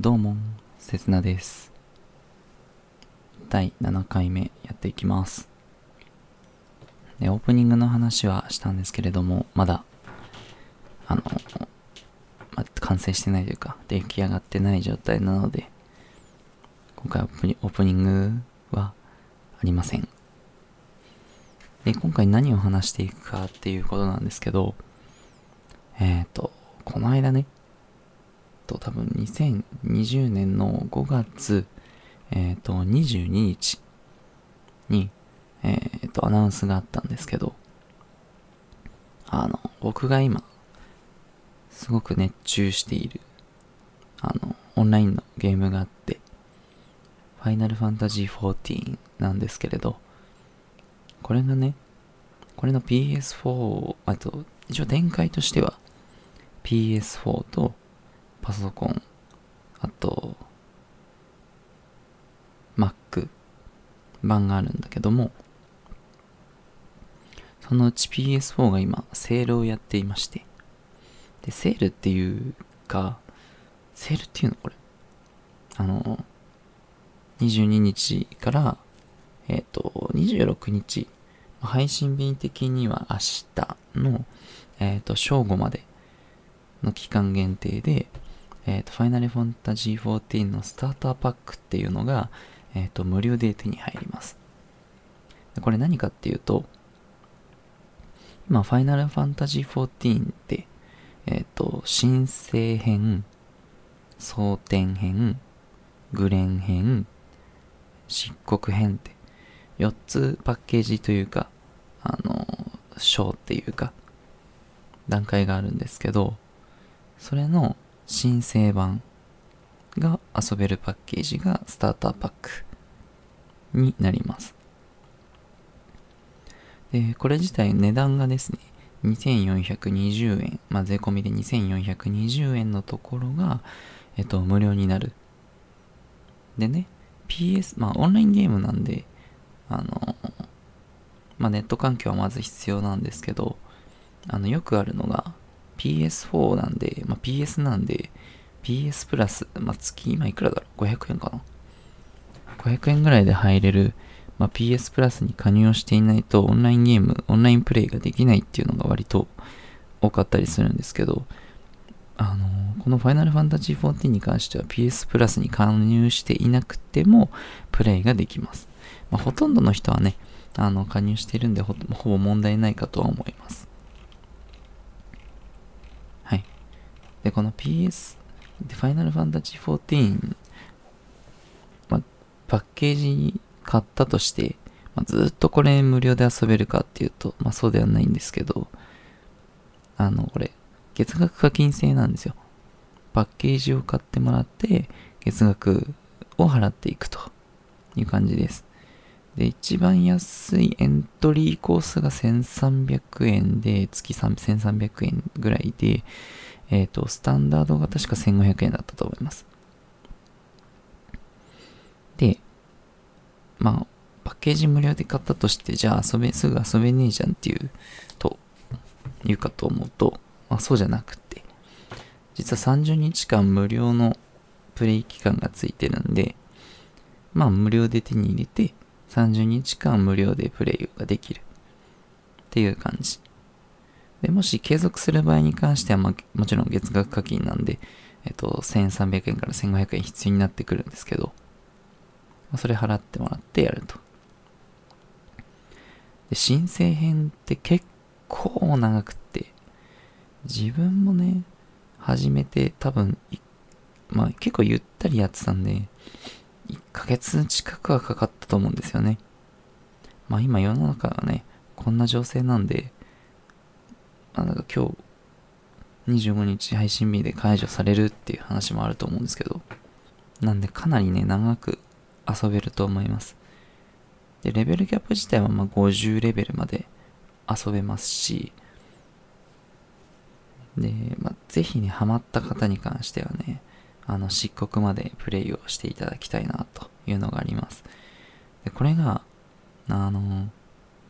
どうも、せつなです。第7回目やっていきます。で、オープニングの話はしたんですけれども、まだ、あの、ま完成してないというか、出来上がってない状態なので、今回オープニオープニングはありません。で、今回何を話していくかっていうことなんですけど、えっ、と、この間ね、と多分2020年の5月、えっ、と、22日に、えっ、と、アナウンスがあったんですけど、あの、僕が今、すごく熱中している、あの、オンラインのゲームがあって、ファイナルファンタジー14なんですけれど、これがね、これの PS4、あと、一応展開としては、PS4 とパソコン、あと、Mac 版があるんだけども、そのうち PS4 が今、セールをやっていまして、で、セールっていうか、セールっていうのこれ？あの、22日から、えっ、と、26日、配信日的には明日の、えっ、と、正午までの期間限定で、えっ、と、ファイナルファンタジー14のスターターパックっていうのが、えっ、と、無料で手に入ります。これ何かっていうと、今、ファイナルファンタジー14って、えっ、と、新生編、蒼天編、グレン編、漆黒編って、4つパッケージというか、あの、章っていうか、段階があるんですけど、それの申請版が遊べるパッケージがスターターパックになります。で、これ自体値段がですね、2420円、まあ、税込みで2420円のところが、えっと、無料になる。でね、PS、まあ、オンラインゲームなんで、あの、まあ、ネット環境はまず必要なんですけど、あの、よくあるのが、PS4 なんで、まあ、PS なんで、PS プラス、まあ、月今いくらだろう ?500 円かな ?500 円ぐらいで入れる、まあ、PS プラスに加入をしていないとオンラインゲーム、オンラインプレイができないっていうのが割と多かったりするんですけど、あのーこのファイナルファンタジー14に関しては PS プラスに加入していなくてもプレイができます。まあ、ほとんどの人はね、あの、加入しているんでほほぼ問題ないかとは思います。はい。で、この PS、で、ファイナルファンタジー14、まあ、パッケージ買ったとして、まあ、ずっとこれ無料で遊べるかっていうと、まあそうではないんですけど、あの、これ、月額課金制なんですよ。パッケージを買ってもらって、月額を払っていくという感じです。で、一番安いエントリーコースが1300円で、月1300円ぐらいで、えっ、と、スタンダードが確か1500円だったと思います。で、まあ、パッケージ無料で買ったとして、じゃあ遊べ、すぐ遊べねえじゃんっていう、と、いうかと思うと、まあそうじゃなくて、実は30日間無料のプレイ期間がついてるんで、まあ無料で手に入れて、30日間無料でプレイができる。っていう感じ。で、もし継続する場合に関しては、まあ、もちろん月額課金なんで、えっと、1300円から1500円必要になってくるんですけど、それ払ってもらってやると。で、申請編って結構長くって、自分もね、始めて多分、まあ結構ゆったりやってたんで、1ヶ月近くはかかったと思うんですよね。まあ今世の中はね、こんな情勢なんで、なんだか今日、25日配信日で解除されるっていう話もあると思うんですけど、なんでかなりね、長く遊べると思います。で、レベルキャップ自体はま50レベルまで遊べますし、で、まあ、ぜひね、ハマった方に関してはね、あの、漆黒までプレイをしていただきたいな、というのがあります。で、これが、あの、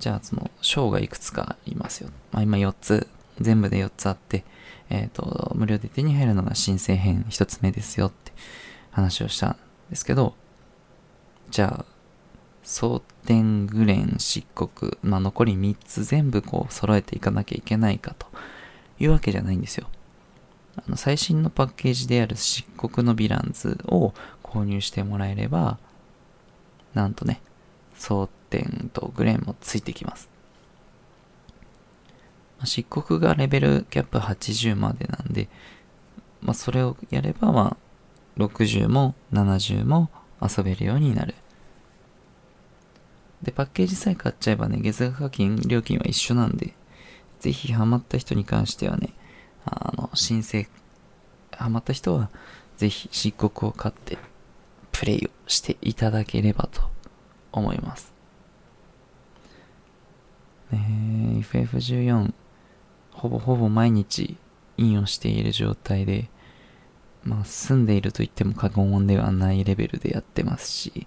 じゃあその、章がいくつかありますよ。まあ、今4つ、全部で4つあって、えっ、と、無料で手に入るのが申請編1つ目ですよって。話をしたんですけど、じゃあ、蒼天グレン漆黒、まあ、残り3つ全部こう揃えていかなきゃいけないかというわけじゃないんですよ。あの最新のパッケージである漆黒のヴィランズを購入してもらえれば、なんとね、蒼天とグレンもついてきます。ま、漆黒がレベルキャップ80までなんで、まあ、それをやれば、まあ、60も70も遊べるようになる。で、パッケージさえ買っちゃえばね、月額課金料金は一緒なんで、ぜひハマった人に関してはね、あの、申請、ハマった人は、ぜひ漆黒を買って、プレイをしていただければと思います。えー、FF14、ほぼほぼ毎日インをしている状態で、まあ、住んでいると言っても過言ではないレベルでやってますし、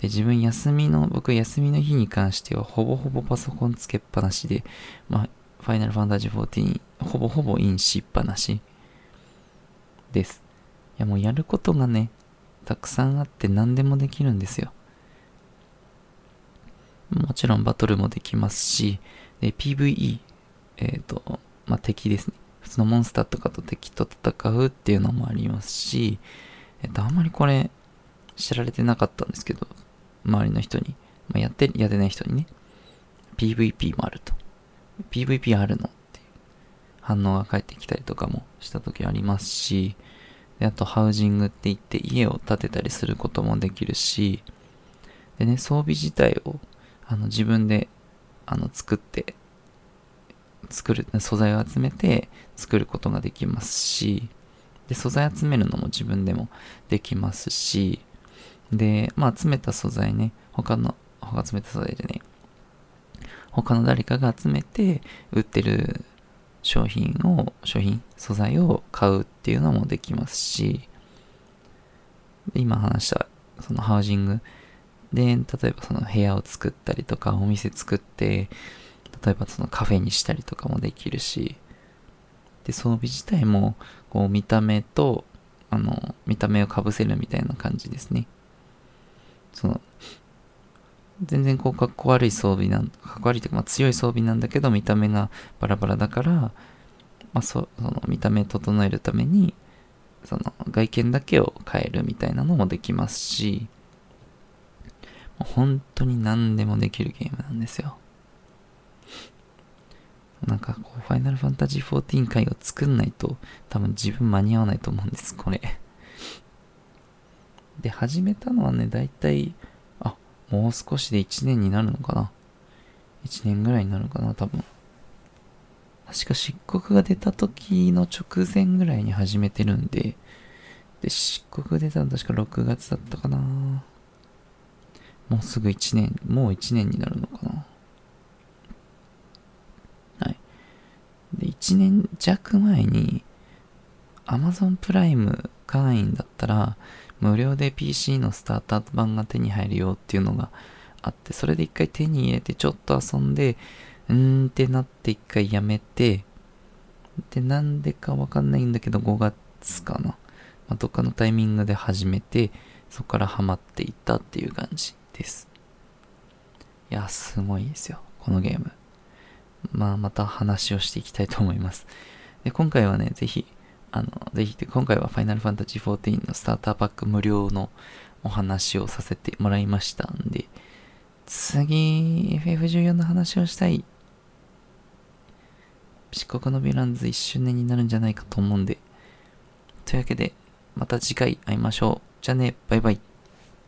で、自分休みの、僕休みの日に関してはほぼほぼパソコンつけっぱなしで、まあ、ファイナルファンタジー14、ほぼほぼインしっぱなしです。いやもうやることがね、たくさんあって何でもできるんですよ。もちろんバトルもできますし、で、PVE、えっ、ー、と、まあ、敵ですね。普通のモンスターとかと敵と戦うっていうのもありますし、えっ、ー、と、あんまりこれ知られてなかったんですけど、周りの人に、まあ、やって、やってない人にね、PVP もあると。PVP あるのっていう反応が返ってきたりとかもした時ありますし、であとハウジングって言って家を建てたりすることもできるし、でね、装備自体をあの自分であの作って、作る、素材を集めて作ることができますし、で、素材集めるのも自分でもできますし、で、まあ集めた素材ね、他の、他集めた素材でね、他の誰かが集めて売ってる商品を、商品、素材を買うっていうのもできますし、今話したそのハウジングで、例えばその部屋を作ったりとか、お店作って、例えばそのカフェにしたりとかもできるし、で、装備自体も、こう見た目と、あの、見た目をかぶせるみたいな感じですね。その、全然こう、かっこ悪い装備なん、かっこ悪いというか、まあ、強い装備なんだけど、見た目がバラバラだから、まあ、そその見た目整えるために、その外見だけを変えるみたいなのもできますし、本当に何でもできるゲームなんですよ。なんかこう、ファイナルファンタジー14回を作んないと多分自分間に合わないと思うんです、これ。で、始めたのはね、だいたい、あ、もう少しで1年になるのかな。1年ぐらいになるのかな、多分。確か漆黒が出た時の直前ぐらいに始めてるんで、で、漆黒出たの確か6月だったかな。もうすぐ1年、もう1年になるのかな。はい。で、1年弱前に、Amazon プライム会員だったら、無料で PC のスタートアップ版が手に入るよっていうのがあって、それで一回手に入れてちょっと遊んで、うーんってなって一回やめて、で、なんでかわかんないんだけど、5月かな。まあ、どっかのタイミングで始めて、そこからハマっていったっていう感じです。いや、すごいですよ。このゲーム。まあ、また話をしていきたいと思います。で、今回はね、ぜひ、あの、ぜひ、今回はファイナルファンタジー14のスターターパック無料のお話をさせてもらいましたんで、次、FF14 の話をしたい。漆黒のヴィランズ1周年になるんじゃないかと思うんで。というわけで、また次回会いましょう。じゃあね、バイバイ。